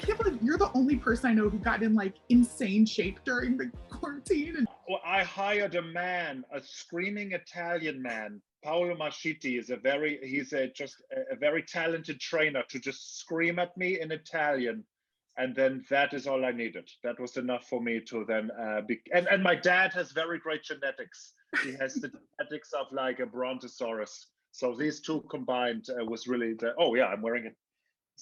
can't believe you're the only person I know who got in like insane shape during the quarantine. And Well, I hired a man, a screaming Italian man. Paolo Mascitti is a very, he's a just a, a very talented trainer to just scream at me in Italian. And then that is all I needed. That was enough for me to then uh, be. And, and my dad has very great genetics. He has the genetics of like a brontosaurus. So these two combined uh, was really the. Oh yeah, I'm wearing a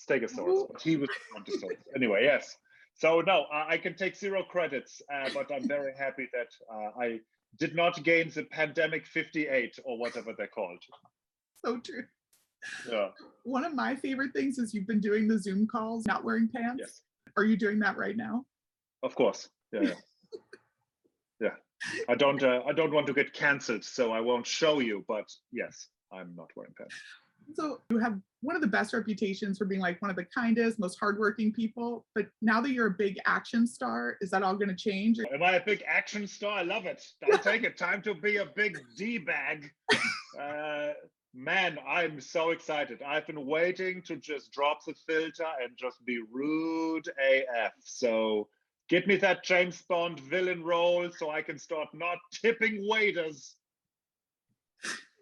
stegosaurus, but he was brontosaurus. Anyway, yes. So no, I, I can take zero credits, uh, but I'm very happy that uh, I did not gain the pandemic 58 or whatever they're called. so true. Yeah. One of my favorite things is you've been doing the Zoom calls, not wearing pants. Yes. Are you doing that right now? Of course. Yeah. Yeah. yeah. I don't. Uh, I don't want to get cancelled, so I won't show you. But yes, I'm not wearing pants. So you have one of the best reputations for being like one of the kindest, most hardworking people. But now that you're a big action star, is that all going to change? Am I a big action star? I love it. Don't take it. Time to be a big D bag. Uh, man, I'm so excited. I've been waiting to just drop the filter and just be rude AF. So get me that James Bond villain role so I can start not tipping waiters.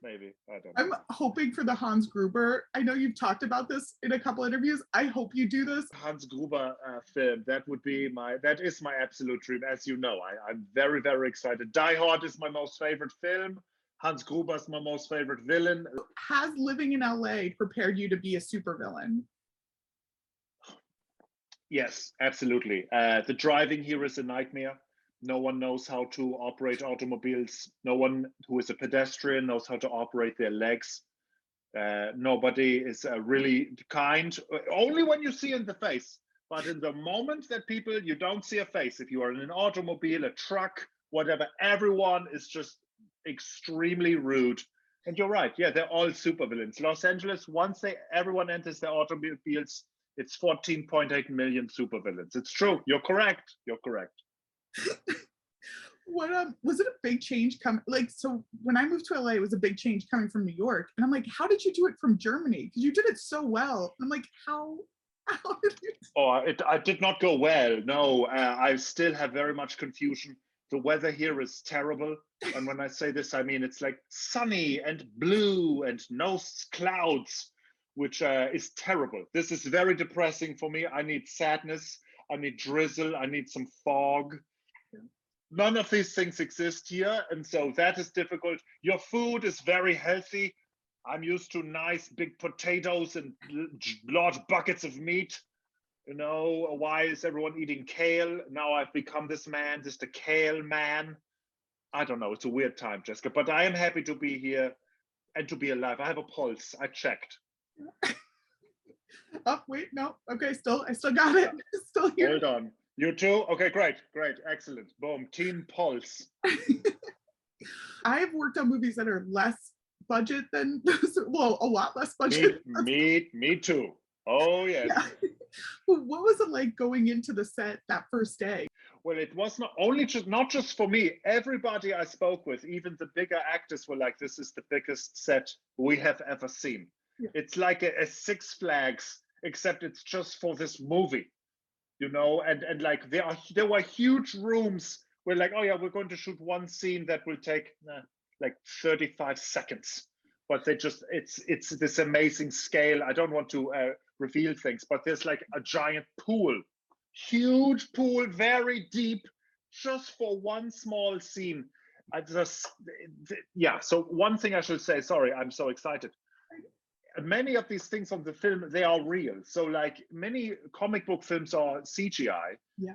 Maybe. I don't know. I'm hoping for the Hans Gruber. I know you've talked about this in a couple interviews. I hope you do this. Hans Gruber uh, film. That would be my. That is my absolute dream. As you know, I, I'm very very excited. Die Hard is my most favorite film. Hans Gruber is my most favorite villain. Has living in LA prepared you to be a supervillain? Yes, absolutely. Uh, the driving here is a nightmare. No one knows how to operate automobiles. No one who is a pedestrian knows how to operate their legs. Uh, nobody is uh, really kind. uh, Only when you see in the face. But in the moment that people you don't see a face, if you are in an automobile, a truck, whatever, everyone is just extremely rude. And you're right. Yeah, they're all supervillains. Los Angeles, once they everyone enters their automobiles, it's 14.8 million supervillains. It's true. You're correct. You're correct. What um was it a big change come like so when I moved to LA it was a big change coming from New York and I'm like how did you do it from Germany because you did it so well I'm like how how did you Oh, it I did not go well. No, uh, I still have very much confusion. The weather here is terrible, and when I say this, I mean it's like sunny and blue and no clouds, which uh, is terrible. This is very depressing for me. I need sadness. I need drizzle. I need some fog. None of these things exist here, and so that is difficult. Your food is very healthy. I'm used to nice big potatoes and large buckets of meat. You know why is everyone eating kale? Now i've become this man just a kale man. I don't know it's a weird time jessica but i am happy to be here and to be alive. I have a pulse. I checked. Oh wait no. Okay still I still got it. Still here. Hold on you too okay great great excellent boom team pulse I've worked on movies that are less budget than well a lot less me, budget me me too oh yes Yeah. what was it like going into the set that first day Well, it was not only just not just for me. Everybody I spoke with, even the bigger actors, were like, "This is the biggest set we have ever seen." Yeah. It's like a, a Six Flags, except it's just for this movie, you know. And and like there are there were huge rooms where like, oh yeah, we're going to shoot one scene that will take like 35 seconds, but they just it's it's this amazing scale. I don't want to uh, reveal things, but there's like a giant pool huge pool, very deep, just for one small scene. I just, yeah. So one thing I should say, sorry, I'm so excited. Many of these things on the film, they are real. So like many comic book films are CGI. yeah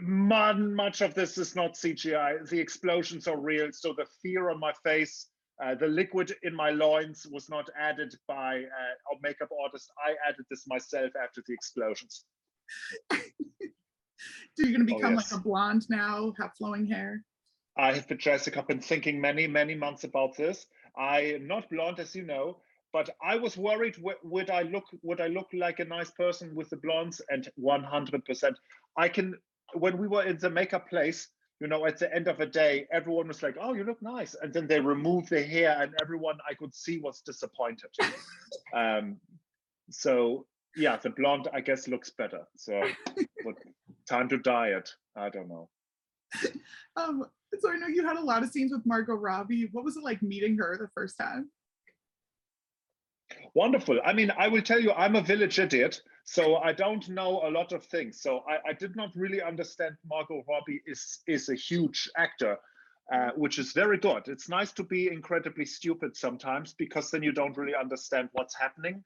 Man, much of this is not CGI. The explosions are real. So the fear on my face, uh, the liquid in my loins was not added by uh, a makeup artist. I added this myself after the explosions. so you're gonna Oh, become yes. like a blonde now have flowing hair I have been Jessica, been thinking many, many months about this. I am not blonde, as you know, but I was worried would I look would I look like a nice person with the blondes? And 100%. I can. When we were in the makeup place, you know, at the end of a day, everyone was like, "Oh, you look nice," and then they removed the hair, and everyone I could see was disappointed. um, so yeah, the blonde I guess looks better. So, but time to diet. I don't know. Um, so I know you had a lot of scenes with Margot Robbie. What was it like meeting her the first time? Wonderful. I mean, I will tell you, I'm a village idiot, so I don't know a lot of things. So I, I did not really understand Margot Robbie is is a huge actor, uh, which is very good. It's nice to be incredibly stupid sometimes because then you don't really understand what's happening.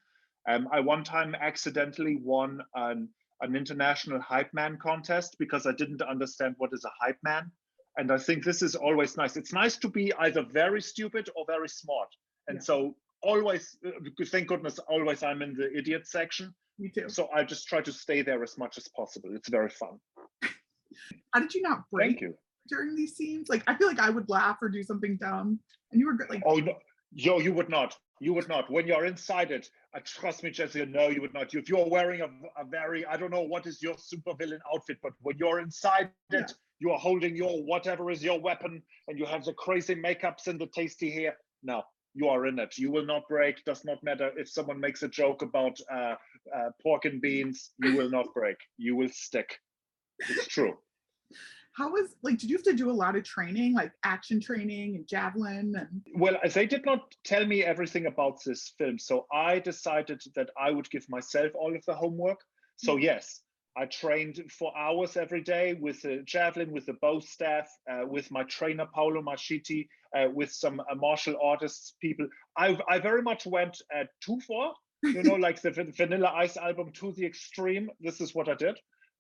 Um, I one time accidentally won an an international hype man contest because I didn't understand what is a hype man. And I think this is always nice. It's nice to be either very stupid or very smart. And Yeah. so always, uh, thank goodness, always I'm in the idiot section. Me too. So I just try to stay there as much as possible. It's very fun. How did you not Thank break you. during these scenes? Like I feel like I would laugh or do something dumb, and you were. Like Oh no, yo, you would not. You would not. When you're inside it, uh, trust me, Jessica. No, you would not. If you're wearing a, a very, I don't know what is your supervillain outfit, but when you're inside Yeah. it, you are holding your whatever is your weapon, and you have the crazy makeups and the tasty hair. No, you are in it. You will not break. Does not matter if someone makes a joke about uh, uh, pork and beans. You will not break. You will stick. It's true. how was like? Did you have to do a lot of training, like action training and javelin and? Well, they did not tell me everything about this film, so I decided that I would give myself all of the homework. So yes, I trained for hours every day with a javelin, with the bow staff, uh, with my trainer Paolo Mascitti, uh, with some uh, martial artists people. I I very much went uh, too far, you know, like the Vanilla Ice album to the extreme. This is what I did.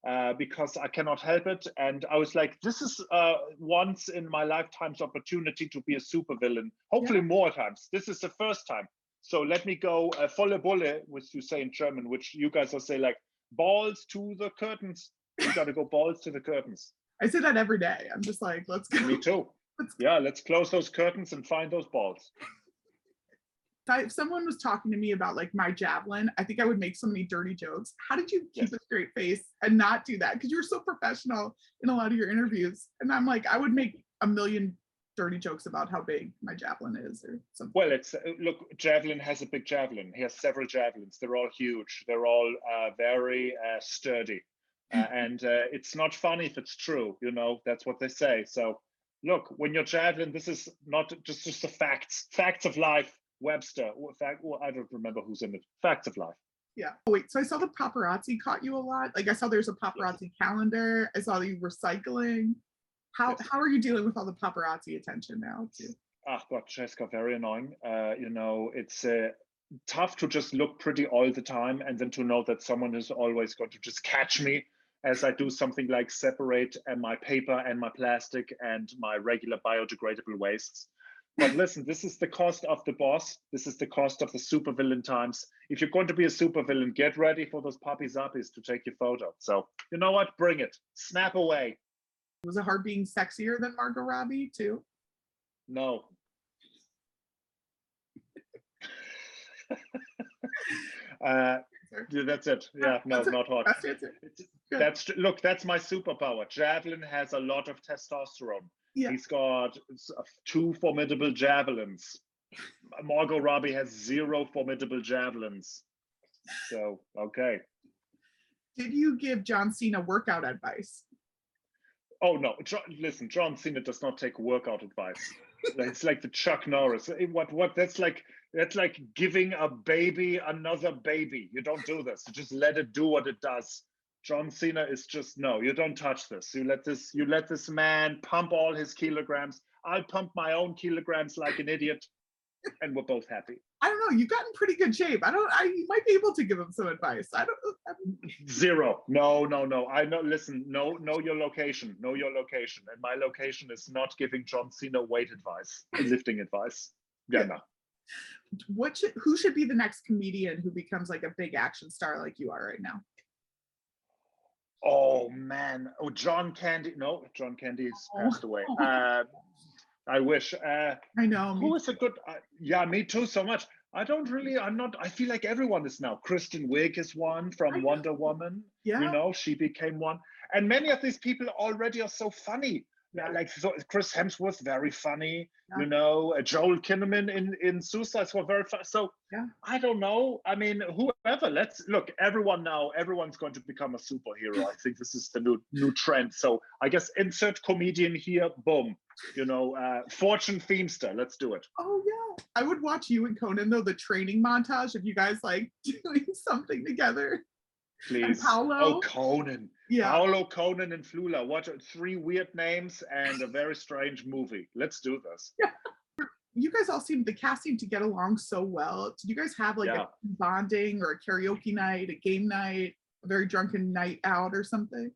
Uh, because I cannot help it, and I was like, "This is uh, once in my lifetime's opportunity to be a supervillain. Hopefully, more times. This is the first time. So let me go uh, volle Bulle, which you say in German, which you guys will say like balls to the curtains. You got to go balls to the curtains. I say that every day. I'm just like, let's go. Me too. Let's Yeah, let's close those curtains and find those balls. If someone was talking to me about like my javelin, I think I would make so many dirty jokes. How did you keep Yes. a straight face and not do that? Because you were so professional in a lot of your interviews. And I'm like, I would make a million dirty jokes about how big my javelin is or something. Well, it's uh, look, Javelin has a big javelin. He has several javelins. They're all huge. They're all uh, very uh, sturdy. Uh, and uh, it's not funny if it's true, you know, that's what they say. So, look, when you're traveling, this is not just, just the facts, facts of life. Webster, or fact, well, I don't remember who's in it. Facts of life. Yeah. Oh, wait, so I saw the paparazzi caught you a lot. Like I saw there's a paparazzi calendar. I saw you recycling. How Yes. how are you dealing with all the paparazzi attention now too? Ah, God, Jessica, very annoying. Uh, you know, it's uh, tough to just look pretty all the time and then to know that someone is always going to just catch me as I do something like separate uh, my paper and my plastic and my regular biodegradable wastes. But listen, this is the cost of the boss. This is the cost of the supervillain times. If you're going to be a supervillain, get ready for those puppy zappies to take your photo. So, you know what? Bring it. Snap away. Was it hard being sexier than Margot Robbie too? No. uh, yeah, that's it. Yeah, no, That's it. not hot. Answer. It's- Good. That's look, that's my superpower. Javelin has a lot of testosterone. Yeah. He's got uh, two formidable javelins. Margot Robbie has zero formidable javelins. So okay. Did you give John Cena workout advice? Oh no, John, listen, John Cena does not take workout advice. it's like the Chuck Norris. What what that's like that's like giving a baby another baby. You don't do this. You just let it do what it does. John Cena is just no, you don't touch this. You let this you let this man pump all his kilograms. I'll pump my own kilograms like an idiot, and we're both happy. I don't know. You got in pretty good shape. I don't. I you might be able to give him some advice. I don't. I- Zero. No, no, no. I know. Listen, know know your location. Know your location. And my location is not giving John Cena weight advice, lifting advice. Yeah, no. What should, who should be the next comedian who becomes like a big action star like you are right now? Oh man. Oh, John Candy. No, John Candy's Oh. passed away. Uh, I wish. Uh, I know. who is a good? Uh, yeah, me too. So much. I don't really. I'm not. I feel like everyone is now. Kristen Wiig is one from. Wonder Woman. yeah. You know, she became one. And many of these people already are so funny. Yeah. like so Chris Hemsworth, very funny. Yeah. You know, uh, Joel Kinnaman in in Suicide Squad, very fun. So Yeah. I don't know. I mean, whoever. Let's look. Everyone now, everyone's going to become a superhero. I think this is the new new trend. So I guess insert comedian here. Boom. You know, uh, Fortune Feemster. Let's do it. Oh yeah. I would watch you and Conan though the training montage of you guys like doing something together. Please. Paolo? Oh, Conan. Yeah. Paolo, Conan, and Flula. What a- three weird names and a very strange movie. Let's do this. Yeah. You guys all seem the cast seemed to get along so well. Did you guys have like Yeah. a bonding or a karaoke night, a game night, a very drunken night out or something?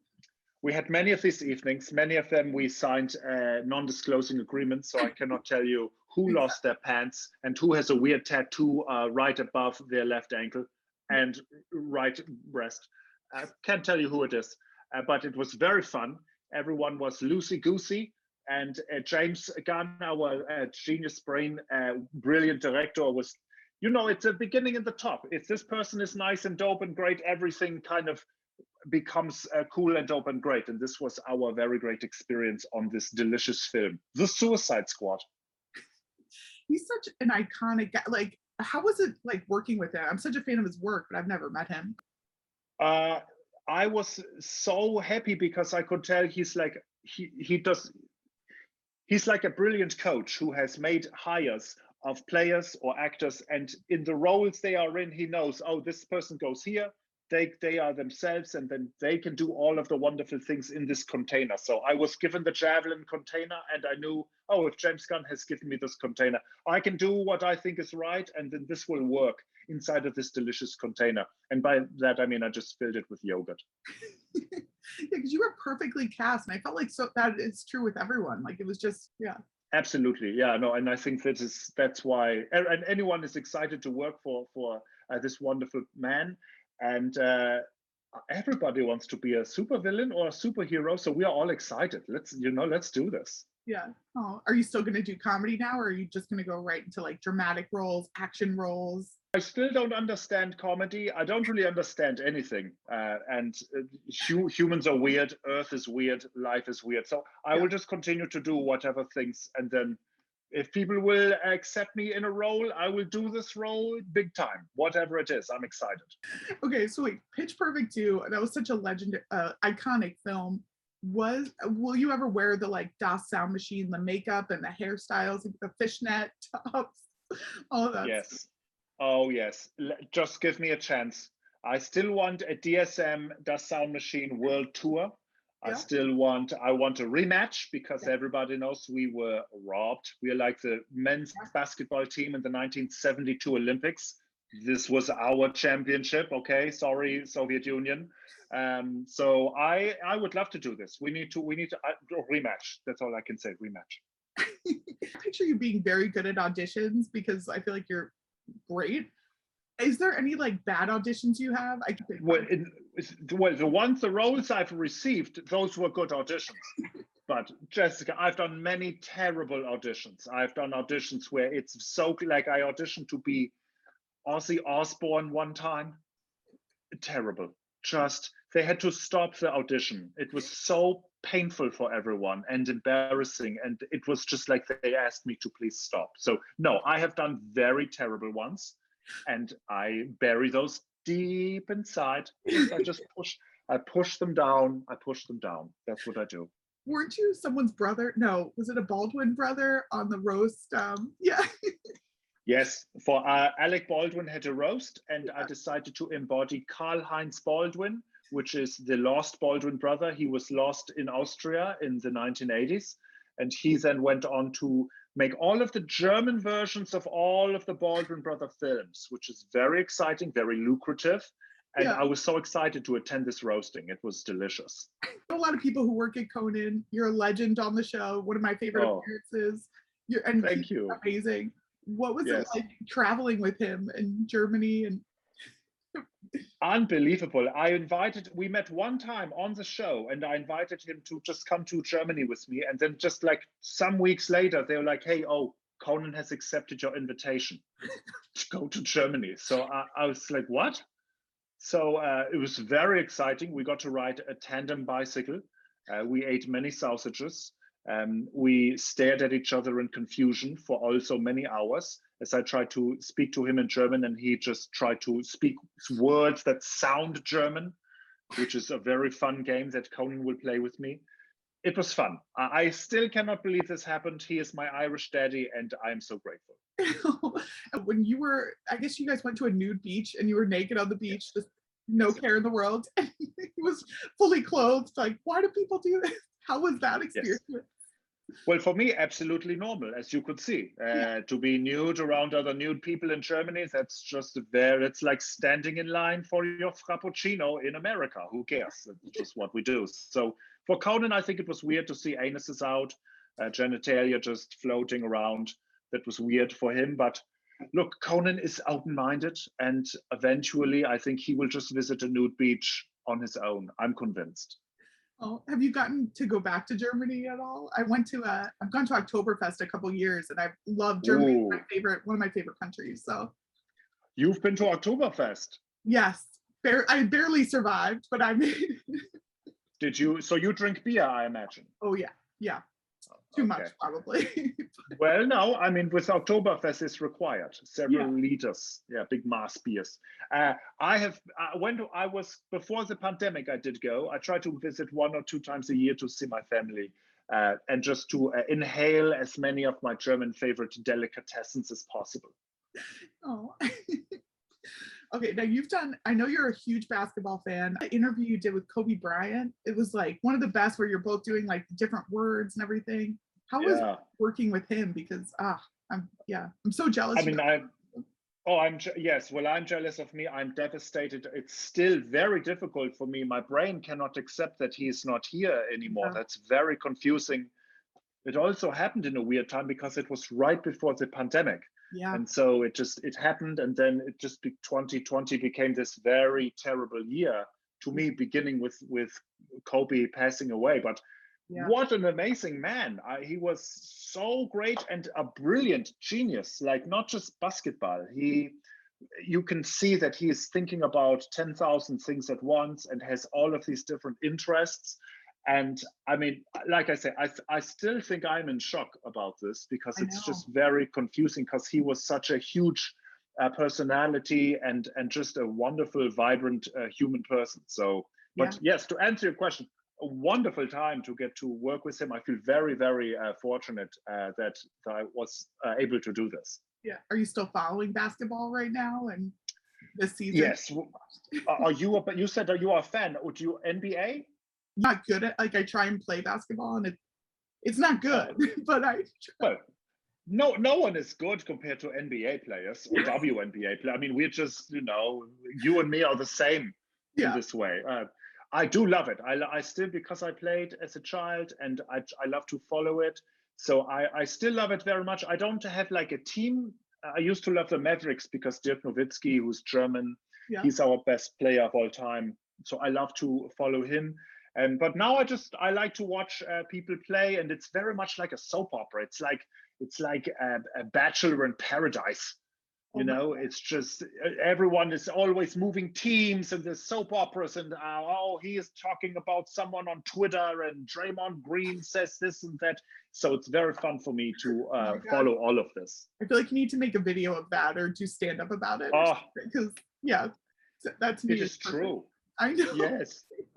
We had many of these evenings. Many of them we signed uh, non-disclosing agreements, so I cannot tell you who lost their pants and who has a weird tattoo uh, right above their left ankle and right breast. I can't tell you who it is, but it was very fun. Everyone was loosey goosey, and uh, James Gunn, our uh, genius brain, uh, brilliant director, was. You know, it's a beginning at the top. If this person is nice and dope and great, everything kind of becomes uh, cool and dope and great. And this was our very great experience on this delicious film, The Suicide Squad. He's such an iconic guy. Like, how was it like working with him? I'm such a fan of his work, but I've never met him. Uh, I was so happy because I could tell he's like he he does he's like a brilliant coach who has made hires of players or actors and in the roles they are in he knows oh this person goes here they they are themselves and then they can do all of the wonderful things in this container. So i was given the javelin container and i knew oh if james gunn has given me this container i can do what i think is right and then this will work inside of this delicious container and by that i mean i just filled it with yogurt yeah, because you were perfectly cast, and I felt like so that is true with everyone. Like it was just, yeah. Absolutely, yeah, no, and I think that is that's why, and anyone is excited to work for for uh, this wonderful man, and uh, everybody wants to be a supervillain or a superhero, so we are all excited. Let's you know, let's do this. Yeah. Oh, are you still gonna do comedy now, or are you just gonna go right into like dramatic roles, action roles? I still don't understand comedy. I don't really understand anything, uh, and uh, hu- humans are weird. Earth is weird. Life is weird. So I Yeah. will just continue to do whatever things, and then. If people will accept me in a role, I will do this role big time. Whatever it is, I'm excited. Okay, so wait, Pitch Perfect 2, that was such a legend, uh, iconic film. Was will you ever wear the like Das sound machine, the makeup and the hairstyles, the fishnet tops, all that? Yes. Oh, yes. L- Just give me a chance. I still want a DSM Das Sound Machine World Tour. I still want I want a rematch because Yeah. everybody knows we were robbed. We are like the men's Yeah. basketball team in the 1972 Olympics. This was our championship. Okay, sorry, Soviet Union. Um, so I I would love to do this. We need to we need to uh, rematch. That's all I can say. Rematch. I picture you being very good at auditions because I feel like you're great. Is there any like bad auditions you have? I think well, in, well, the ones the roles I've received, those were good auditions. but Jessica, I've done many terrible auditions. I've done auditions where it's so like I auditioned to be Ozzy Osbourne one time. Terrible. Just they had to stop the audition. It was so painful for everyone and embarrassing. And it was just like they asked me to please stop. So no, I have done very terrible ones and I bury those deep inside. I just push, I push them down. I push them down. That's what I do. Weren't you someone's brother? No, was it a Baldwin brother on the roast? Um, yeah. Yes, for uh, Alec Baldwin had a roast, and I decided to embody Karl Heinz Baldwin, which is the lost Baldwin brother. He was lost in Austria in the 1980s, and he then went on to make all of the German versions of all of the Baldwin brother films, which is very exciting, very lucrative. And Yeah. I was so excited to attend this roasting. It was delicious. a lot of people who work at Conan. You're a legend on the show. One of my favorite Oh. appearances. You're and Thank you. Amazing. What was Yes. it like traveling with him in Germany? And Unbelievable. I invited, we met one time on the show and I invited him to just come to Germany with me. And then just like some weeks later, they were like, hey, oh, Conan has accepted your invitation to go to Germany. So I, I was like, what? So uh, it was very exciting. We got to ride a tandem bicycle. Uh, we ate many sausages. Um, we stared at each other in confusion for also many hours as I tried to speak to him in German, and he just tried to speak words that sound German, which is a very fun game that Conan will play with me. It was fun. I still cannot believe this happened. He is my Irish daddy, and I'm so grateful. when you were, I guess you guys went to a nude beach and you were naked on the beach, just no care in the world. And he was fully clothed. Like, why do people do this? How was that experience? Well, for me, absolutely normal, as you could see. Uh, Yeah. To be nude around other nude people in Germany, that's just there. It's like standing in line for your frappuccino in America. Who cares? It's just what we do. So for Conan, I think it was weird to see anuses out, uh, genitalia just floating around. That was weird for him. But look, Conan is open-minded, and eventually, I think he will just visit a nude beach on his own. I'm convinced. Oh, have you gotten to go back to Germany at all? I went to uh I've gone to Oktoberfest a couple years and I've loved Germany. It's my favorite, one of my favorite countries. So You've been to Oktoberfest. yes, bar- I barely survived, but I made Did you? So you drink beer, I imagine. oh yeah, yeah, too much Okay. probably. Well, no, I mean, with Oktoberfest is required several liters. Yeah, big mass beers. Uh, I have, uh, when I was, before the pandemic, I did go. I try to visit one or two times a year to see my family uh, and just to uh, inhale as many of my German favorite delicatessens as possible. oh. okay, now you've done. I know you're a huge basketball fan. The interview you did with Kobe Bryant, it was like one of the best where you're both doing like different words and everything. How was working with him? Because ah, I'm yeah, I'm so jealous. I mean, I'm. Oh, I'm yes. Well, I'm jealous of me. I'm devastated. It's still very difficult for me. My brain cannot accept that he's not here anymore. Yeah. That's very confusing. It also happened in a weird time because it was right before the pandemic, yeah, and so it just it happened, and then it just be, 2020 became this very terrible year to mm. me, beginning with with Kobe passing away. But yeah. what an amazing man. I, he was so great and a brilliant genius, like not just basketball. He mm. you can see that he is thinking about 10,000 things at once and has all of these different interests. And I mean, like I say, I, I still think I'm in shock about this because it's just very confusing because he was such a huge uh, personality and and just a wonderful, vibrant uh, human person. So, but yes, to answer your question, a wonderful time to get to work with him. I feel very, very uh, fortunate uh, that, that I was uh, able to do this. Yeah. Are you still following basketball right now and this season? Yes. Are are you? A, you said are you a fan? Would you NBA? Not good at like I try and play basketball and it it's not good, but I Well, no, no one is good compared to NBA players or WNBA players. I mean, we're just, you know, you and me are the same in this way. Uh, I do love it. I, I still because I played as a child and I, I love to follow it. So I, I still love it very much. I don't have like a team. I used to love the Mavericks because Dirk Nowitzki, who's German, Yeah. he's our best player of all time. So I love to follow him. And but now I just I like to watch uh, people play, and it's very much like a soap opera. It's like it's like a, a Bachelor in Paradise. You Oh know, it's just everyone is always moving teams and there's soap operas and uh, oh, he is talking about someone on Twitter and Draymond Green says this and that. So it's very fun for me to uh, Oh follow all of this. I feel like you need to make a video of that or do stand up about it. Oh, Because yeah, that's me. it is perfect. true. I know. Yes.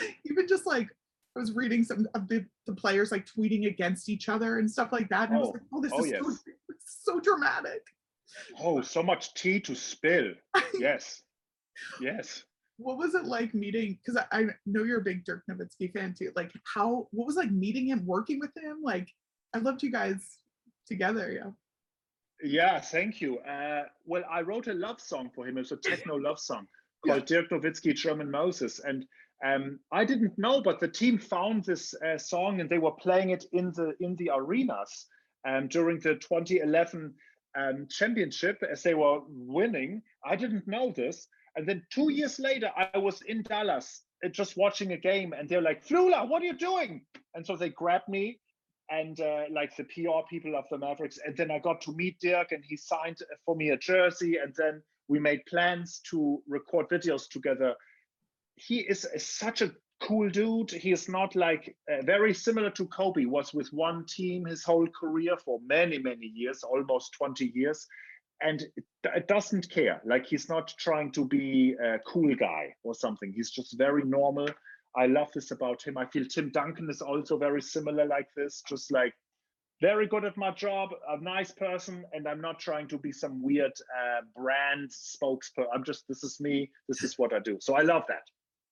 Even just like I was reading some of the, the players like tweeting against each other and stuff like that. And I was Oh. like, oh, this Oh, is so, yes. it's so dramatic. Oh, so much tea to spill. Yes. Yes. what was it like meeting? Because I, I know you're a big Dirk Nowitzki fan too. Like, how? What was like meeting him, working with him? Like, I loved you guys together. Yeah. Yeah, thank you. Uh, well, I wrote a love song for him. It was a techno love song Yeah. called Dirk Nowitzki, German Moses. And um, I didn't know, but the team found this uh, song and they were playing it in the in the arenas um, during the 2011 um, championship as they were winning. I didn't know this. And then two years later, I was in Dallas uh, just watching a game, and they're like, "Flula, what are you doing?" And so they grabbed me and uh, like the PR people of the Mavericks. And then I got to meet Dirk, and he signed for me a jersey. And then we made plans to record videos together. He is, is such a cool dude. He is not like uh, very similar to Kobe. Was with one team his whole career for many many years, almost 20 years, and it, it doesn't care. Like he's not trying to be a cool guy or something. He's just very normal. I love this about him. I feel Tim Duncan is also very similar like this, just like very good at my job, a nice person, and I'm not trying to be some weird uh, brand spokesperson. I'm just this is me. This is what I do. So I love that.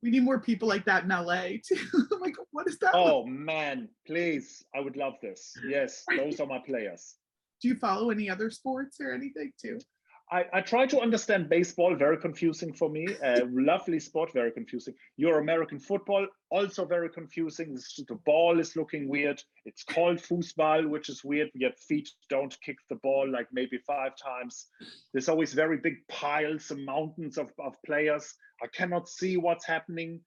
We need more people like that in LA too. I'm like, what is that? Oh man, please, I would love this. Yes, those are my players. Do you follow any other sports or anything too? I, I try to understand baseball, very confusing for me. Uh, lovely sport, very confusing. Your American football, also very confusing. The ball is looking weird. It's called foosball, which is weird. Yet feet don't kick the ball like maybe five times. There's always very big piles and mountains of, of players. I cannot see what's happening.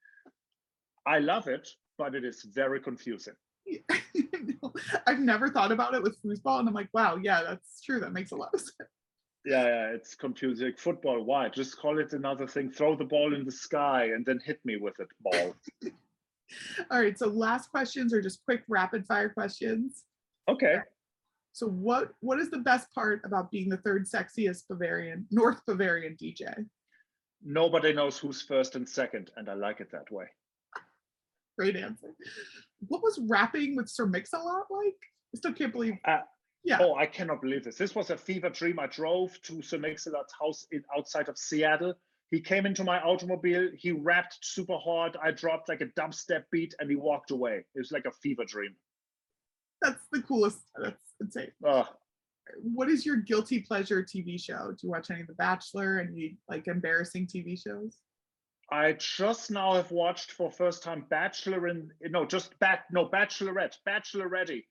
I love it, but it is very confusing. I've never thought about it with foosball, and I'm like, wow, yeah, that's true. That makes a lot of sense. Yeah, yeah, it's confusing. Football, why? Just call it another thing. Throw the ball in the sky and then hit me with it, ball. All right, so last questions are just quick rapid fire questions. Okay. So what what is the best part about being the third sexiest Bavarian, North Bavarian DJ? Nobody knows who's first and second, and I like it that way. Great answer. What was rapping with Sir Mix-a-Lot like? I still can't believe. Uh, yeah. Oh, I cannot believe this. This was a fever dream. I drove to Sir Mix-a-Lot's house in, outside of Seattle. He came into my automobile. He rapped super hard. I dropped like a dubstep beat, and he walked away. It was like a fever dream. That's the coolest. That's insane. Oh, What is your guilty pleasure TV show? Do you watch any of The Bachelor? Any like embarrassing TV shows? I just now have watched for first time Bachelor in no, just bat no Bachelorette, Bachelorette.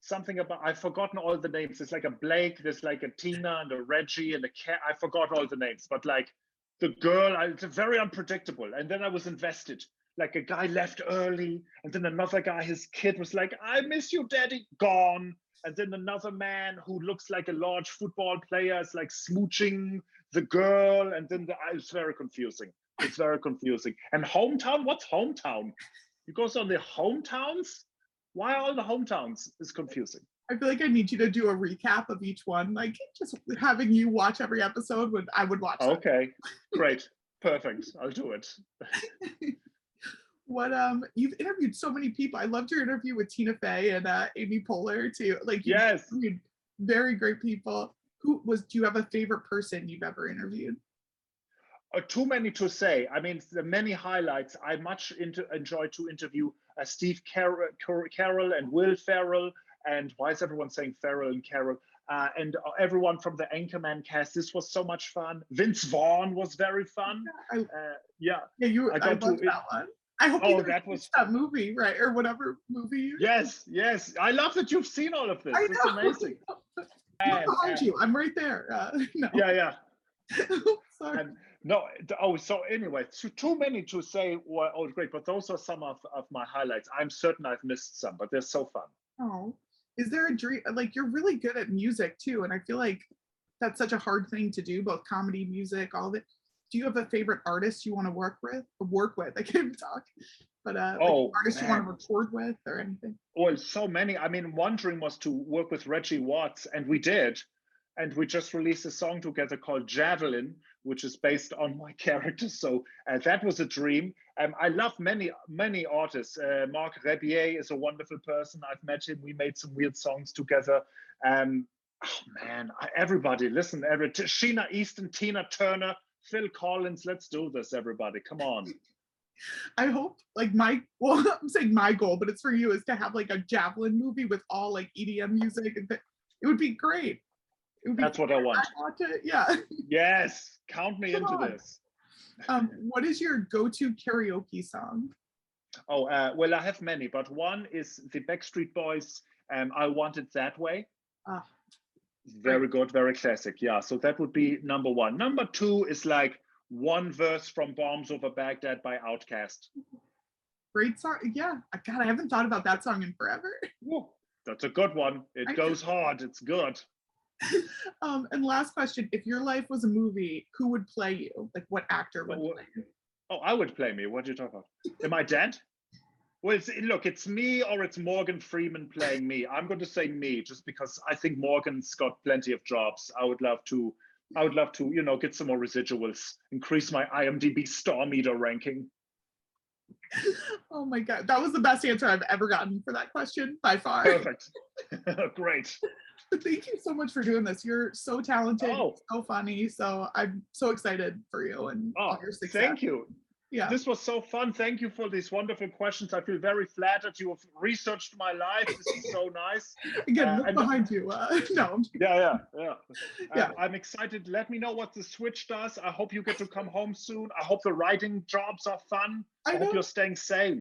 Something about I've forgotten all the names. There's like a Blake, there's like a Tina and a Reggie and a cat. I forgot all the names, but like the girl, I, it's very unpredictable. And then I was invested. Like a guy left early, and then another guy, his kid was like, "I miss you, daddy," gone. And then another man who looks like a large football player is like smooching the girl, and then the, it's very confusing. It's very confusing. And hometown, what's hometown? It goes on the hometowns. Why all the hometowns is confusing. I feel like I need you to do a recap of each one. Like just having you watch every episode would I would watch. Okay, great, perfect. I'll do it. What um you've interviewed so many people. I loved your interview with Tina Fey and uh, Amy Poehler too. Like you Yes. interviewed very great people. Who was? Do you have a favorite person you've ever interviewed? Uh, too many to say. I mean, the many highlights. I much into, enjoy to interview uh, Steve Carell, Carell and Will Ferrell. And why is everyone saying Ferrell and Carell? Uh, and uh, everyone from the Anchorman cast. This was so much fun. Vince Vaughn was very fun. I, Uh, yeah. yeah, you. I I, to loved it- that one. I hope Oh, you that was- that movie, right, or whatever movie. Yes, yes. I love that you've seen all of this. I It's know. amazing. I'm behind uh, you. I'm right there. Uh, no, yeah, yeah. sorry. And no, oh, so anyway, too, too many to say were all great, but those are some of, of my highlights. I'm certain I've missed some, but they're so fun. Oh, is there a dream? Like you're really good at music too, and I feel like that's such a hard thing to do, both comedy, music, all of it. Do you have a favorite artist you want to work with? Or work with? I can't talk. But uh, like Oh, artist you want to record with or anything? Well, so many. I mean, one dream was to work with Reggie Watts, and we did. And we just released a song together called Javelin, which is based on my character. So uh, that was a dream. Um, I love many, many artists. Uh, Marc Rebillet is a wonderful person. I've met him. We made some weird songs together. Um, oh man, I, everybody, listen, every Sheena Easton, Tina Turner, Phil Collins. Let's do this, everybody. Come on. I hope like my well, I'm saying my goal, but it's for you is to have like a javelin movie with all like EDM music and th- it would be great. It would be That's what I want. I want it. Yeah. Yes, count me Come into on. this. Um, what is your go-to karaoke song? Oh, uh, well, I have many, but one is the Backstreet Boys. Um, I Want It That Way. Ah, Very good, very classic. Yeah, so that would be number one. Number two is like one verse from Bombs Over Baghdad by Outkast. great song. Yeah. God, I haven't thought about that song in forever. Woo, that's a good one. I It just- goes hard. It's good. um, and last question: If your life was a movie, who would play you? Like, what actor would Oh, play you? Oh, I would play me. What are you talking about? Am I dead? Well, it's, look, it's me or it's Morgan Freeman playing me. I'm going to say me, just because I think Morgan's got plenty of jobs. I would love to. I would love to, you know, get some more residuals, increase my IMDb star meter ranking. Oh my god, that was the best answer I've ever gotten for that question by far. Perfect. Great. Thank you so much for doing this. You're so talented, Oh. so funny. So I'm so excited for you and Oh, your success. thank you. Yeah. This was so fun. Thank you for these wonderful questions. I feel very flattered. You have researched my life. This is so nice. Again, uh, and- behind you. Uh, no. Yeah, yeah, yeah. Yeah. Uh, I'm excited. Let me know what the Switch does. I hope you get to come home soon. I hope the writing jobs are fun. I, I hope know. you're staying safe.